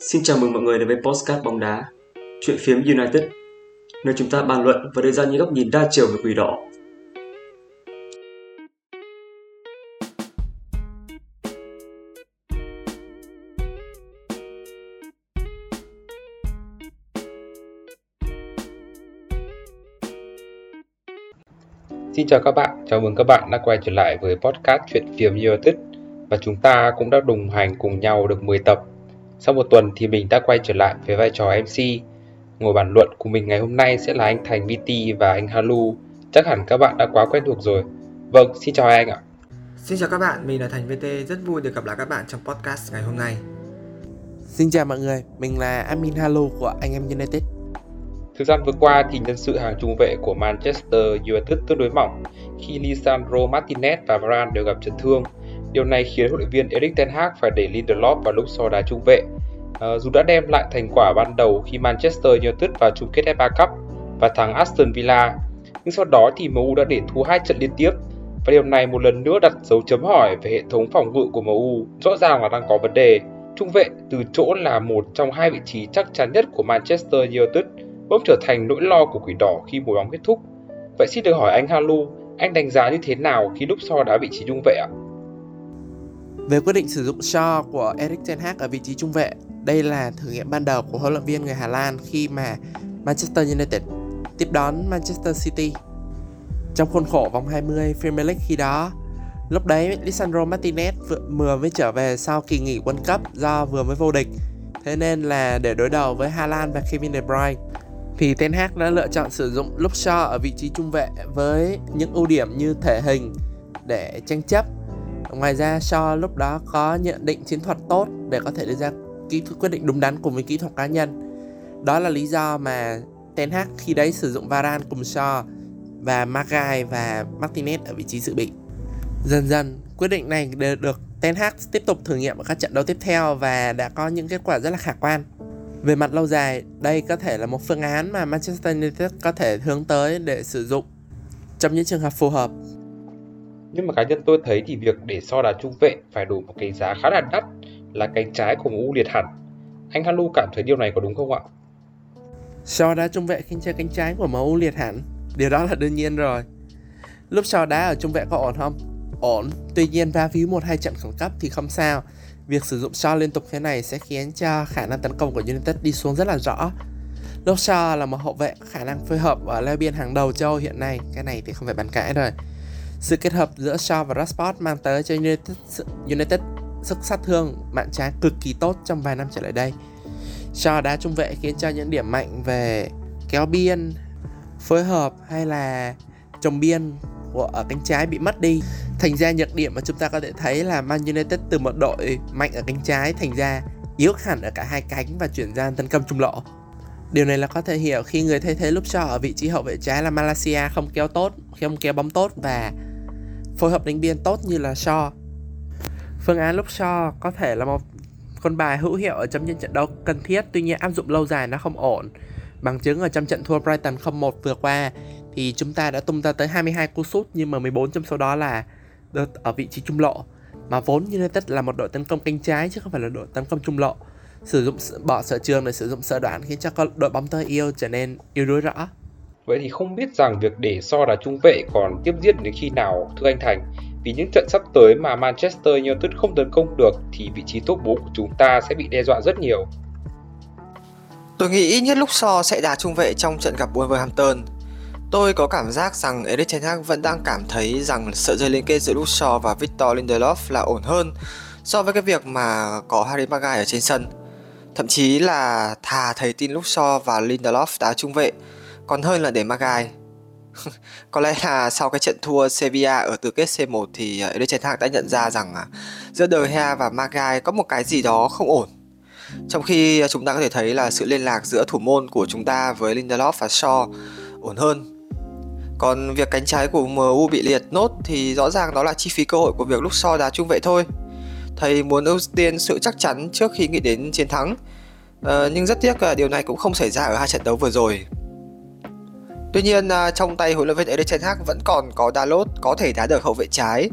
Xin chào mừng mọi người đến với Postcard bóng đá, chuyện phiếm United, nơi chúng ta bàn luận và đưa ra những góc nhìn đa chiều về quỷ đỏ. Xin chào các bạn, chào mừng các bạn đã quay trở lại với podcast Chuyện phiếm United và chúng ta cũng đã đồng hành cùng nhau được 10 tập sau một tuần thì mình đã quay trở lại với vai trò MC. Ngồi bàn luận của mình ngày hôm nay sẽ là anh Thành VT và anh Halu. Chắc hẳn các bạn đã quá quen thuộc rồi. Vâng, xin chào anh ạ. Xin chào các bạn, mình là Thành VT, rất vui được gặp lại các bạn trong podcast ngày hôm nay. Xin chào mọi người, mình là admin Halu của anh em United. Thời gian vừa qua thì nhân sự hàng trung vệ của Manchester United tương đối mỏng khi Lisandro Martinez và Varane đều gặp chấn thương. Điều này khiến huấn luyện viên Erik ten Hag phải để Lindelof vào lúc so đá trung vệ. À, dù đã đem lại thành quả ban đầu khi Manchester United vào chung kết FA Cup và thắng Aston Villa, nhưng sau đó thì MU đã để thua hai trận liên tiếp và điều này một lần nữa đặt dấu chấm hỏi về hệ thống phòng ngự của MU rõ ràng là đang có vấn đề. Trung vệ từ chỗ là một trong hai vị trí chắc chắn nhất của Manchester United bỗng trở thành nỗi lo của quỷ đỏ khi mùa bóng kết thúc. Vậy xin được hỏi anh Halu, anh đánh giá như thế nào khi lúc so đá vị trí trung vệ ạ? Về quyết định sử dụng Shaw của Erik ten Hag ở vị trí trung vệ, đây là thử nghiệm ban đầu của huấn luyện viên người Hà Lan khi mà Manchester United tiếp đón Manchester City. Trong khuôn khổ vòng 20 Premier League khi đó, lúc đấy Lisandro Martinez vừa mới trở về sau kỳ nghỉ World Cup do vừa mới vô địch. Thế nên là để đối đầu với Hà Lan và Kevin De Bruyne thì Ten Hag đã lựa chọn sử dụng Luke Shaw ở vị trí trung vệ với những ưu điểm như thể hình để tranh chấp Ngoài ra Shaw lúc đó có nhận định chiến thuật tốt để có thể đưa ra kỹ thuật quyết định đúng đắn cùng với kỹ thuật cá nhân. Đó là lý do mà Ten Hag khi đấy sử dụng Varane cùng Shaw và Magai và Martinez ở vị trí dự bị. Dần dần, quyết định này đều được Ten Hag tiếp tục thử nghiệm ở các trận đấu tiếp theo và đã có những kết quả rất là khả quan. Về mặt lâu dài, đây có thể là một phương án mà Manchester United có thể hướng tới để sử dụng trong những trường hợp phù hợp nhưng mà cá nhân tôi thấy thì việc để so đá trung vệ phải đủ một cái giá khá là đắt là cánh trái của MU liệt hẳn. Anh Halu cảm thấy điều này có đúng không ạ? So đá trung vệ khi chơi cánh trái của MU liệt hẳn, điều đó là đương nhiên rồi. Lúc so đá ở trung vệ có ổn không? Ổn, tuy nhiên va víu một hai trận khẩn cấp thì không sao. Việc sử dụng so liên tục thế này sẽ khiến cho khả năng tấn công của United đi xuống rất là rõ. Lúc so là một hậu vệ khả năng phối hợp ở leo biên hàng đầu châu hiện nay, cái này thì không phải bàn cãi rồi. Sự kết hợp giữa Shaw và Rashford mang tới cho United, United sức sát thương mạng trái cực kỳ tốt trong vài năm trở lại đây. Shaw đá trung vệ khiến cho những điểm mạnh về kéo biên, phối hợp hay là trồng biên của ở cánh trái bị mất đi. Thành ra nhược điểm mà chúng ta có thể thấy là Man United từ một đội mạnh ở cánh trái thành ra yếu hẳn ở cả hai cánh và chuyển gian tấn công trung lộ. Điều này là có thể hiểu khi người thay thế lúc Shaw ở vị trí hậu vệ trái là Malaysia không kéo tốt, không kéo bóng tốt và phối hợp đánh biên tốt như là Shaw. Phương án lúc Shaw có thể là một con bài hữu hiệu ở chấm nhân trận đấu cần thiết, tuy nhiên áp dụng lâu dài nó không ổn. Bằng chứng ở trong trận thua Brighton 0-1 vừa qua thì chúng ta đã tung ra tới 22 cú sút nhưng mà 14 trong số đó là ở vị trí trung lộ. Mà vốn United là một đội tấn công cánh trái chứ không phải là đội tấn công trung lộ. Sử dụng bỏ sở trường để sử dụng sở đoạn khiến cho đội bóng tới yêu trở nên yếu đuối rõ. Vậy thì không biết rằng việc để so đá trung vệ còn tiếp diễn đến khi nào, thưa anh Thành? Vì những trận sắp tới mà Manchester United không tấn công được thì vị trí top 4 của chúng ta sẽ bị đe dọa rất nhiều. Tôi nghĩ ít nhất lúc so sẽ đá trung vệ trong trận gặp Wolverhampton. Tôi có cảm giác rằng Erik ten Hag vẫn đang cảm thấy rằng sợi dây liên kết giữa Luke Shaw và Victor Lindelof là ổn hơn so với cái việc mà có Harry Maguire ở trên sân. Thậm chí là thà thầy tin Luke Shaw và Lindelof đá trung vệ còn hơn là để Magai. có lẽ là sau cái trận thua Sevilla ở tứ kết C1 thì ờ, Erik ten Hag đã nhận ra rằng à, giữa De Gea và Magai có một cái gì đó không ổn. Trong khi ờ, chúng ta có thể thấy là sự liên lạc giữa thủ môn của chúng ta với Lindelof và Shaw ổn hơn. Còn việc cánh trái của MU bị liệt nốt thì rõ ràng đó là chi phí cơ hội của việc lúc Shaw đá trung vệ thôi. Thầy muốn ưu tiên sự chắc chắn trước khi nghĩ đến chiến thắng. Ờ, nhưng rất tiếc là điều này cũng không xảy ra ở hai trận đấu vừa rồi. Tuy nhiên à, trong tay huấn luyện viên Erik ten Hag vẫn còn có Dalot có thể đá được hậu vệ trái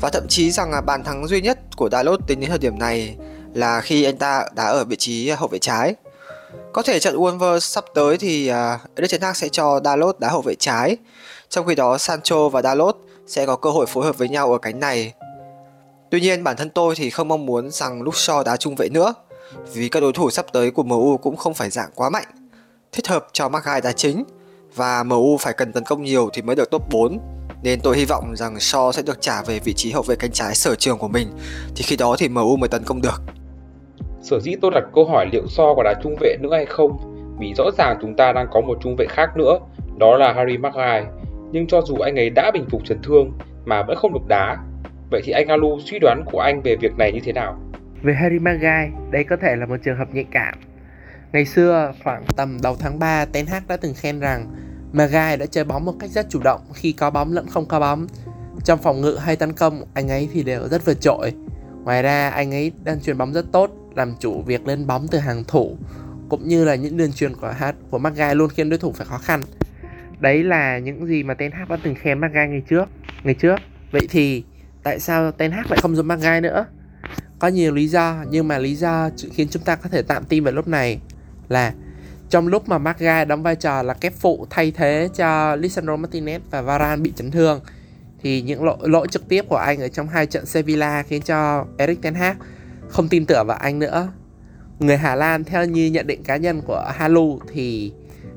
và thậm chí rằng là bàn thắng duy nhất của Dalot tính đến thời điểm này là khi anh ta đá ở vị trí hậu vệ trái. Có thể trận Wolves sắp tới thì uh, Erik Ten Hag sẽ cho Dalot đá hậu vệ trái, trong khi đó Sancho và Dalot sẽ có cơ hội phối hợp với nhau ở cánh này. Tuy nhiên bản thân tôi thì không mong muốn rằng Luke Shaw đá trung vệ nữa, vì các đối thủ sắp tới của MU cũng không phải dạng quá mạnh, thích hợp cho Magai đá chính và MU phải cần tấn công nhiều thì mới được top 4 nên tôi hy vọng rằng Shaw sẽ được trả về vị trí hậu vệ cánh trái sở trường của mình thì khi đó thì MU mới tấn công được. Sở dĩ tôi đặt câu hỏi liệu So có đá trung vệ nữa hay không vì rõ ràng chúng ta đang có một trung vệ khác nữa đó là Harry Maguire nhưng cho dù anh ấy đã bình phục chấn thương mà vẫn không được đá vậy thì anh Alu suy đoán của anh về việc này như thế nào? Về Harry Maguire, đây có thể là một trường hợp nhạy cảm. Ngày xưa, khoảng tầm đầu tháng 3, Ten Hag đã từng khen rằng Maguire đã chơi bóng một cách rất chủ động khi có bóng lẫn không có bóng. Trong phòng ngự hay tấn công, anh ấy thì đều rất vượt trội. Ngoài ra, anh ấy đang truyền bóng rất tốt, làm chủ việc lên bóng từ hàng thủ, cũng như là những đường truyền của hát của Magai luôn khiến đối thủ phải khó khăn. Đấy là những gì mà Ten Hag đã từng khen Magai ngày trước. Ngày trước, vậy thì tại sao Ten Hag lại không dùng Magai nữa? Có nhiều lý do, nhưng mà lý do khiến chúng ta có thể tạm tin vào lúc này là trong lúc mà Maguire đóng vai trò là kép phụ thay thế cho Lisandro Martinez và Varane bị chấn thương thì những lỗi, lỗi trực tiếp của anh ở trong hai trận Sevilla khiến cho Erik ten Hag không tin tưởng vào anh nữa. Người Hà Lan theo như nhận định cá nhân của Halu thì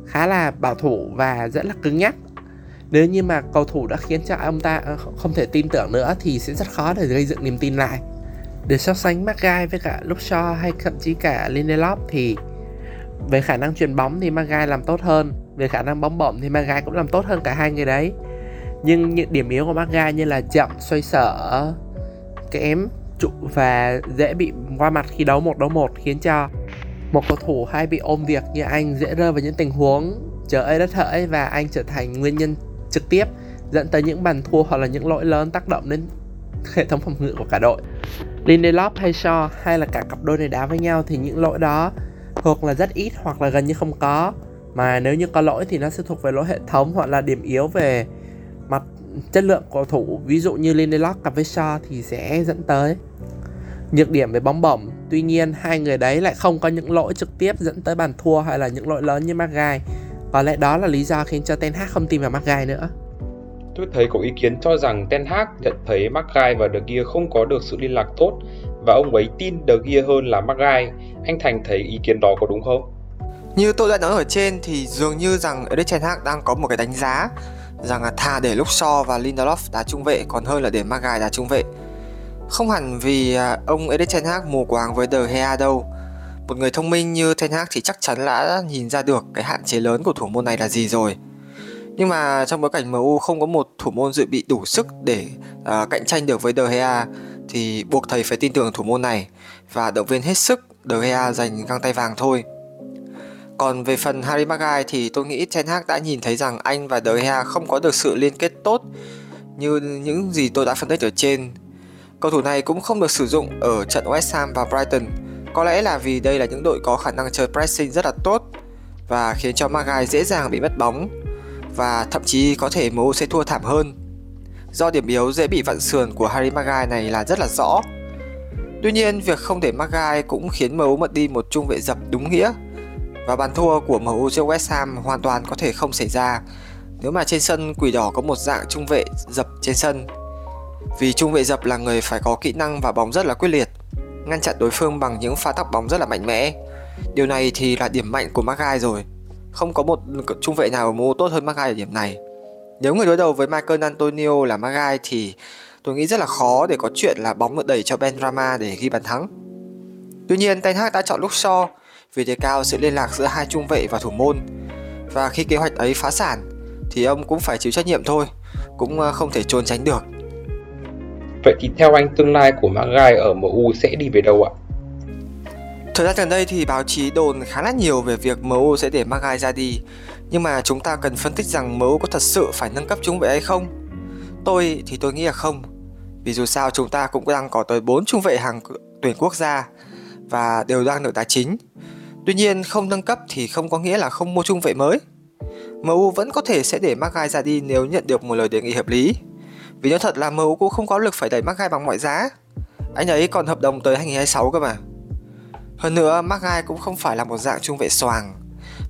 khá là bảo thủ và rất là cứng nhắc. Nếu như mà cầu thủ đã khiến cho ông ta ờ, không thể tin tưởng nữa thì sẽ rất khó để gây dựng niềm tin lại. Để so sánh Maguire với cả Luke Shaw hay thậm chí cả Lindelof thì về khả năng chuyền bóng thì Magai làm tốt hơn về khả năng bóng bổng thì Magai cũng làm tốt hơn cả hai người đấy nhưng những điểm yếu của Magai như là chậm, xoay sở, kém, trụ và dễ bị qua mặt khi đấu một đấu một khiến cho một cầu thủ hay bị ôm việc như anh dễ rơi vào những tình huống chờ ấy đất hỡi và anh trở thành nguyên nhân trực tiếp dẫn tới những bàn thua hoặc là những lỗi lớn tác động đến hệ thống phòng ngự của cả đội. Lindelof hay Shaw hay là cả cặp đôi này đá với nhau thì những lỗi đó hoặc là rất ít hoặc là gần như không có. Mà nếu như có lỗi thì nó sẽ thuộc về lỗi hệ thống hoặc là điểm yếu về mặt chất lượng cầu thủ. Ví dụ như Lindelof cặp với Shaw thì sẽ dẫn tới nhược điểm về bóng bổng. Tuy nhiên, hai người đấy lại không có những lỗi trực tiếp dẫn tới bàn thua hay là những lỗi lớn như Magai có lẽ đó là lý do khiến cho Ten Hag không tin vào Magai nữa. Tôi thấy có ý kiến cho rằng Ten Hag nhận thấy Magai và De Gea không có được sự liên lạc tốt và ông ấy tin De Gea hơn là Magai. Anh Thành thấy ý kiến đó có đúng không? Như tôi đã nói ở trên thì dường như rằng Erik Ten Hag đang có một cái đánh giá rằng là thà để lúc Shaw và Lindelof đá trung vệ còn hơn là để Magai đá trung vệ. Không hẳn vì à, ông Erik Ten Hag mù quáng với De Gea đâu. Một người thông minh như Ten Hag thì chắc chắn đã nhìn ra được cái hạn chế lớn của thủ môn này là gì rồi. Nhưng mà trong bối cảnh MU không có một thủ môn dự bị đủ sức để uh, cạnh tranh được với De Gea thì buộc thầy phải tin tưởng thủ môn này và động viên hết sức De Gea giành găng tay vàng thôi. Còn về phần Harry Maguire thì tôi nghĩ Ten Hag đã nhìn thấy rằng anh và De Gea không có được sự liên kết tốt như những gì tôi đã phân tích ở trên. Cầu thủ này cũng không được sử dụng ở trận West Ham và Brighton. Có lẽ là vì đây là những đội có khả năng chơi pressing rất là tốt và khiến cho Maguire dễ dàng bị mất bóng và thậm chí có thể MU sẽ thua thảm hơn. Do điểm yếu dễ bị vặn sườn của Harry Maguire này là rất là rõ. Tuy nhiên, việc không để Maguire cũng khiến MU mất đi một trung vệ dập đúng nghĩa và bàn thua của MU trước West Ham hoàn toàn có thể không xảy ra nếu mà trên sân Quỷ Đỏ có một dạng trung vệ dập trên sân. Vì trung vệ dập là người phải có kỹ năng và bóng rất là quyết liệt, ngăn chặn đối phương bằng những pha tóc bóng rất là mạnh mẽ. Điều này thì là điểm mạnh của Maguire rồi. Không có một trung vệ nào ở MU tốt hơn Maguire ở điểm này. Nếu người đối đầu với Michael Antonio là Maguire thì tôi nghĩ rất là khó để có chuyện là bóng được đẩy cho Ben Rama để ghi bàn thắng. Tuy nhiên, Ten Hag đã chọn Luke Shaw vì đề cao sự liên lạc giữa hai trung vệ và thủ môn. Và khi kế hoạch ấy phá sản thì ông cũng phải chịu trách nhiệm thôi, cũng ờ, không thể trốn tránh được. Vậy thì theo anh tương lai của Maguire ở MU sẽ đi về đâu ạ? Thời gian gần đây thì báo chí đồn khá là nhiều về việc MU sẽ để Maguire ra đi nhưng mà chúng ta cần phân tích rằng MU có thật sự phải nâng cấp trung vệ hay không? Tôi thì tôi nghĩ là không. Vì dù sao chúng ta cũng đang có tới 4 trung vệ hàng tuyển quốc gia Và đều đang được đá chính. Tuy nhiên không nâng cấp thì không có nghĩa là không mua trung vệ mới. MU vẫn có thể sẽ để Maguire ra đi nếu nhận được một lời đề nghị hợp lý. Vì nói thật là MU cũng không có lực phải đẩy Maguire bằng mọi giá. Anh ấy còn hợp đồng tới 2026 cơ mà. Hơn nữa, Magai cũng không phải là một dạng trung vệ xoàng.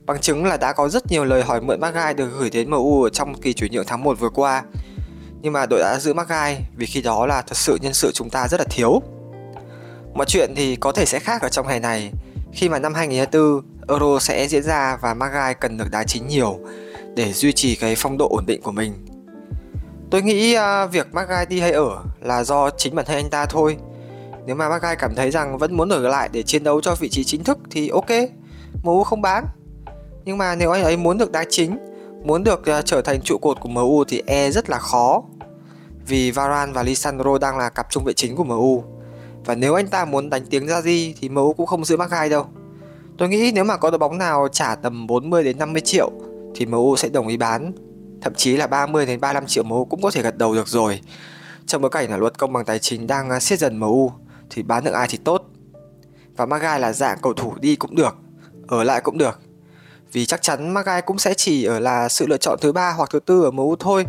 Bằng chứng là đã có rất nhiều lời hỏi mượn Magai được gửi đến MU ở trong kỳ chuyển nhượng tháng 1 vừa qua. Nhưng mà đội đã giữ Magai vì khi đó là thật sự nhân sự chúng ta rất là thiếu. Mọi chuyện thì có thể sẽ khác ở trong hè này khi mà năm 2024 Euro sẽ diễn ra và Magai cần được đá chính nhiều để duy trì cái phong độ ổn định của mình. Tôi nghĩ uh, việc Magai đi hay ở là do chính bản thân anh ta thôi. Nếu mà Magai cảm thấy rằng vẫn muốn ở lại để chiến đấu cho vị trí chính thức thì ok, MU không bán. Nhưng mà nếu anh ấy muốn được đá chính, muốn được uh, trở thành trụ cột của MU thì e rất là khó. Vì Varane và Lisandro đang là cặp trung vệ chính của MU. Và nếu anh ta muốn đánh tiếng ra gì thì MU cũng không giữ Maguire đâu. Tôi nghĩ nếu mà có đội bóng nào trả tầm 40 đến 50 triệu thì MU sẽ đồng ý bán. Thậm chí là 30 đến 35 triệu MU cũng có thể gật đầu được rồi. Trong bối cảnh là luật công bằng tài chính đang ờ, siết dần MU thì bán được ai thì tốt. Và Magai là dạng cầu thủ đi cũng được, ở lại cũng được. Vì chắc chắn Magai cũng sẽ chỉ ở là sự lựa chọn thứ ba hoặc thứ tư ở MU thôi.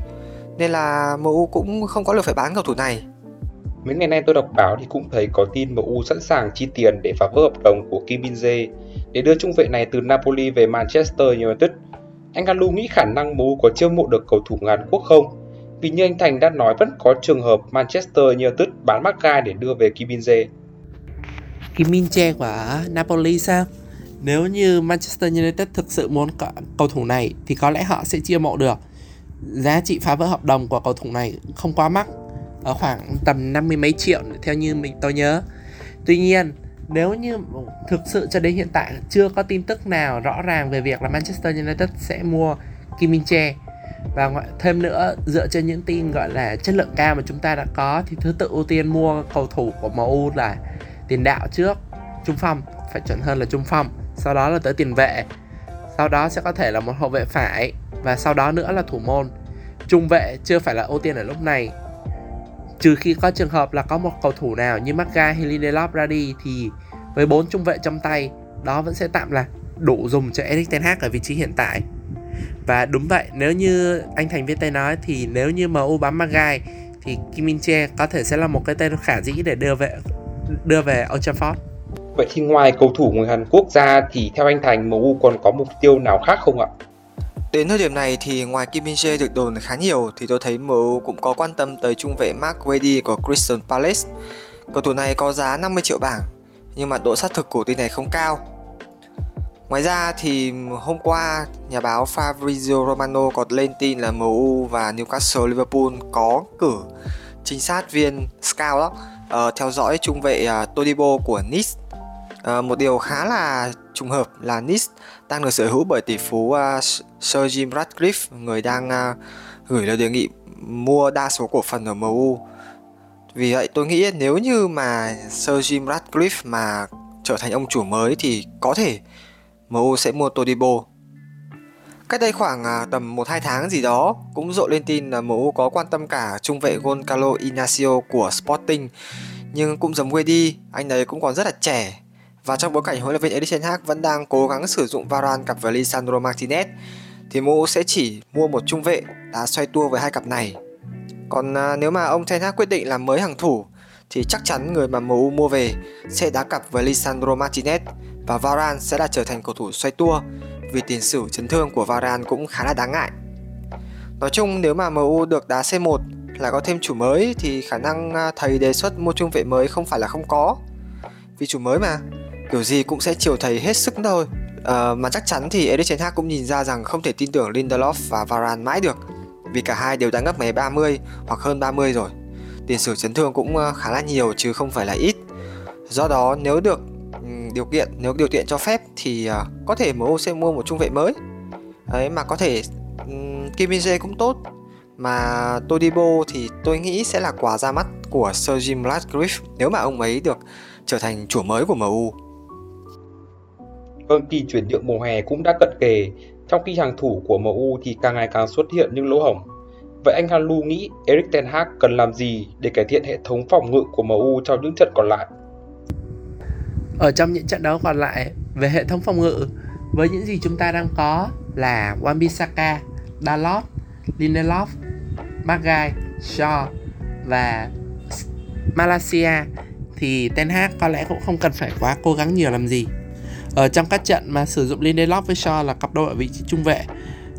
Nên là MU cũng không có lực phải bán cầu thủ này. Mấy ngày nay tôi đọc báo thì cũng thấy có tin MU sẵn sàng chi tiền để phá vỡ hợp đồng của Kim Min Jae để đưa trung vệ này từ Napoli về Manchester United. Anh Galu nghĩ khả năng MU có chiêu mộ được cầu thủ người Hàn Quốc không? Vì như anh Thành đã nói vẫn có trường hợp Manchester United bán Magai để đưa về Kim Min Jae. Kim Min Jae của Napoli sao? Nếu như Manchester United thực sự muốn cầu thủ này, thì có lẽ họ sẽ chia mộ được. Giá trị phá vỡ hợp đồng của cầu thủ này không quá mắc, ở khoảng tầm năm mươi mấy triệu, theo như mình, tôi nhớ. Tuy nhiên, nếu như thực sự cho đến hiện tại chưa có tin tức nào rõ ràng về việc là Manchester United sẽ mua Kim Min Jae. Và thêm nữa, dựa trên những tin gọi là chất lượng cao mà chúng ta đã có, thì thứ tự ưu tiên mua cầu thủ của MU là tiền đạo trước, trung phong, phải chuẩn hơn là trung phong sau đó là tới tiền vệ sau đó sẽ có thể là một hậu vệ phải và sau đó nữa là thủ môn trung vệ chưa phải là ưu tiên ở lúc này Trừ khi có trường hợp là có một cầu thủ nào như Maga hay Lindelof ra đi thì với bốn trung vệ trong tay đó vẫn sẽ tạm là đủ dùng cho Erik Ten Hag ở vị trí hiện tại. Và đúng vậy, nếu như anh Thành Viên tay nói thì nếu như MU bám Magai thì Kim Min Che có thể sẽ là một cái tên khả dĩ để đưa về đưa về Old Trafford. Vậy thì ngoài cầu thủ người Hàn Quốc ra thì theo anh Thành MU còn có mục tiêu nào khác không ạ? Đến thời điểm này thì ngoài Kim Min Jae được đồn khá nhiều thì tôi thấy MU cũng có quan tâm tới trung vệ Mark Wady của Crystal Palace. Cầu thủ này có giá 50 triệu bảng nhưng mà độ xác thực của tin này không cao. Ngoài ra thì hôm qua nhà báo Fabrizio Romano có lên tin là MU và Newcastle Liverpool có cử trinh sát viên scout đó ờ, uh, theo dõi trung vệ uh, Todibo của Nice. Ờ, một điều khá là trùng hợp là Nice đang được sở hữu bởi tỷ phú uh, Sir Jim Ratcliffe, người đang uh, gửi lời đề nghị mua đa số cổ phần ở MU. Vì vậy tôi nghĩ nếu như mà Sir Jim Ratcliffe mà trở thành ông chủ mới thì có thể MU sẽ mua Todibo. Cách đây khoảng uh, tầm 1-2 tháng gì đó cũng rộ lên tin là MU có quan tâm cả trung vệ Goncalo Inacio của Sporting nhưng cũng dầm quê đi anh ấy cũng còn rất là trẻ và trong bối cảnh huấn luyện viên Erik ten Hag vẫn đang cố gắng sử dụng Varane cặp với Lisandro Martinez thì MU sẽ chỉ mua một trung vệ đá xoay tua với hai cặp này. Còn à, nếu mà ông Ten Hag quyết định làm mới hàng thủ thì chắc chắn người mà MU mua về sẽ đá cặp với Lisandro Martinez và Varane sẽ là trở thành cầu thủ xoay tua vì tiền sử chấn thương của Varane cũng khá là đáng ngại. Nói chung nếu mà MU được đá C1 là có thêm chủ mới thì khả năng à, thầy đề xuất mua trung vệ mới không phải là không có. Vì chủ mới mà, kiểu gì cũng sẽ chiều thầy hết sức thôi. À, mà chắc chắn thì Erik ten Hag cũng nhìn ra rằng không thể tin tưởng Lindelof và Varane mãi được vì cả hai đều đã ngấp máy 30 hoặc hơn 30 rồi. Tiền sử chấn thương cũng ờ, khá là nhiều chứ không phải là ít. Do đó nếu được ừ, điều kiện nếu điều kiện cho phép thì ờ, có thể MU sẽ mua một trung vệ mới. Ấy mà có thể um, Kim Min cũng tốt. Mà Todibo thì tôi nghĩ sẽ là quà ra mắt của Sir Jim Ratcliffe nếu mà ông ấy được trở thành chủ mới của MU. Vâng, kỳ chuyển nhượng mùa hè cũng đã cận kề, trong khi hàng thủ của MU thì càng ngày càng xuất hiện những lỗ hổng. Vậy anh Hanlu nghĩ Erik ten Hag cần làm gì để cải thiện hệ thống phòng ngự của MU trong những trận còn lại? Ở trong những trận đấu còn lại, về hệ thống phòng ngự, với những gì chúng ta đang có là Wan-Bissaka, Dalot, Lindelof, Magai, Shaw và Malaysia thì Ten Hag có lẽ cũng không cần phải quá cố gắng nhiều làm gì. Ở trong các trận mà sử dụng Lindelof với Shaw là cặp đôi ở vị trí trung vệ,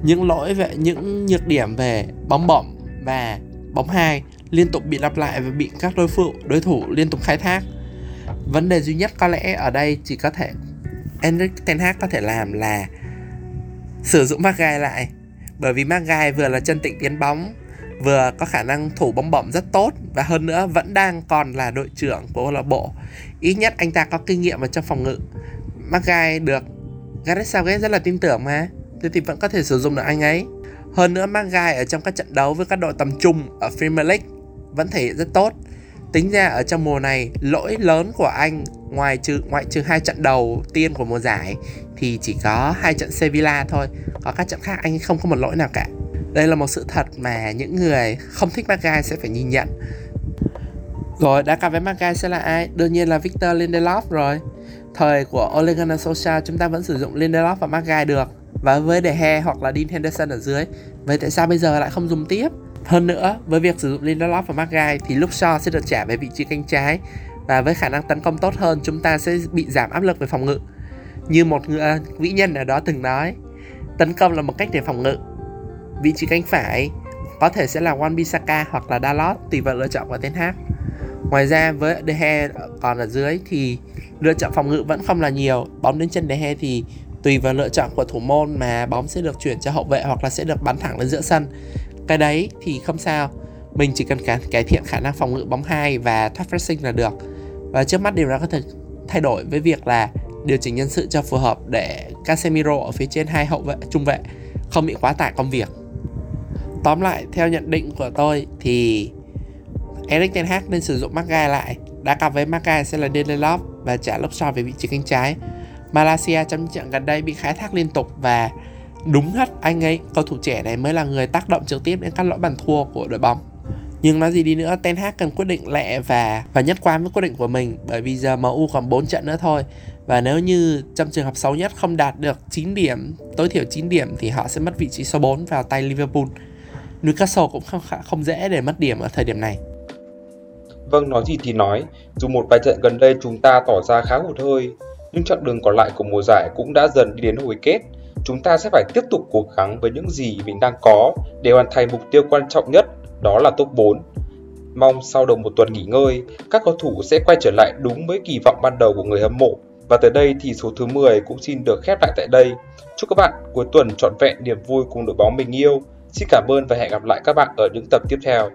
những lỗi về những nhược điểm về bóng bổng và bóng hai liên tục bị lặp lại và bị các đối phụ đối thủ liên tục khai thác. Vấn đề duy nhất có lẽ ở đây chỉ có thể Enric Ten Hag có thể làm là sử dụng Magai lại bởi vì Magai vừa là chân tịnh tiến bóng vừa có khả năng thủ bóng bổng rất tốt và hơn nữa vẫn đang còn là đội trưởng của câu lạc bộ ít nhất anh ta có kinh nghiệm ở trong phòng ngự Magai được Gareth Southgate rất là tin tưởng mà. Thế thì vẫn có thể sử dụng được anh ấy. Hơn nữa, Magai ở trong các trận đấu với các đội tầm trung ở Premier League vẫn thể hiện rất tốt. Tính ra ở trong mùa này, lỗi lớn của anh ngoài trừ, ngoại trừ hai trận đầu tiên của mùa giải thì chỉ có hai trận Sevilla thôi. Có các trận khác anh không có một lỗi nào cả. Đây là một sự thật mà những người không thích Magai sẽ phải nhìn nhận. Rồi, đã cặp với Magai sẽ là ai? Đương nhiên là Victor Lindelof rồi thời của Ole Gunnar Solskjaer chúng ta vẫn sử dụng Lindelof và Maguire được. Và với De Gea hoặc là Dean Henderson ở dưới. Vậy tại sao bây giờ lại không dùng tiếp? Hơn nữa, với việc sử dụng Lindelof và Maguire thì lúc Shaw sẽ được trả về vị trí cánh trái. Và với khả năng tấn công tốt hơn, chúng ta sẽ bị giảm áp lực về phòng ngự. Như một người à, vĩ nhân ở đó từng nói, tấn công là một cách để phòng ngự. Vị trí cánh phải có thể sẽ là Wan Bissaka hoặc là Dalot, tùy vào lựa chọn của Ten Hag ngoài ra với De Gea còn ở dưới thì lựa chọn phòng ngự vẫn không là nhiều. Bóng đến chân De Gea thì tùy vào lựa chọn của thủ môn mà bóng sẽ được chuyển cho hậu vệ hoặc là sẽ được bắn thẳng lên giữa sân. Cái đấy thì không sao. Mình chỉ cần cải thiện khả năng phòng ngự bóng hai và thoát pressing là được. Và trước mắt điều đó có thể thay đổi với việc là điều chỉnh nhân sự cho phù hợp để Casemiro ở phía trên hai hậu vệ, trung vệ không bị quá tải công việc. Tóm lại, theo nhận định của tôi thì Eric Ten Hag nên sử dụng Maguire lại. Đá cặp với Maguire sẽ là Lindelof và trả lốc so về vị trí cánh trái. Malaysia trong trận gần đây bị khai thác liên tục và đúng hết anh ấy. Cầu thủ trẻ này mới là người tác động trực tiếp đến các lỗi bàn thua của đội bóng. Nhưng nói gì đi nữa, Ten Hag cần quyết định lẹ và và nhất quán với quyết định của mình, bởi vì giờ MU còn 4 trận nữa thôi. Và nếu như trong trường hợp xấu nhất không đạt được 9 điểm, tối thiểu 9 điểm thì họ sẽ mất vị trí số 4 vào tay Liverpool. Newcastle cũng không không dễ để mất điểm ở thời điểm này. Vâng, nói gì thì nói, dù một vài trận gần đây chúng ta tỏ ra khá hụt hơi, nhưng chặng đường còn lại của mùa giải cũng đã dần đi đến hồi kết. Chúng ta sẽ phải tiếp tục cố gắng với những gì mình đang có để hoàn thành mục tiêu quan trọng nhất, đó là top 4. Mong sau đầu một tuần nghỉ ngơi, các cầu thủ sẽ quay trở lại đúng với kỳ vọng ban đầu của người hâm mộ. Và tới đây thì số thứ 10 cũng xin được khép lại tại đây. Chúc các bạn cuối tuần trọn vẹn niềm vui cùng đội bóng mình yêu. Xin cảm ơn và hẹn gặp lại các bạn ở những tập tiếp theo.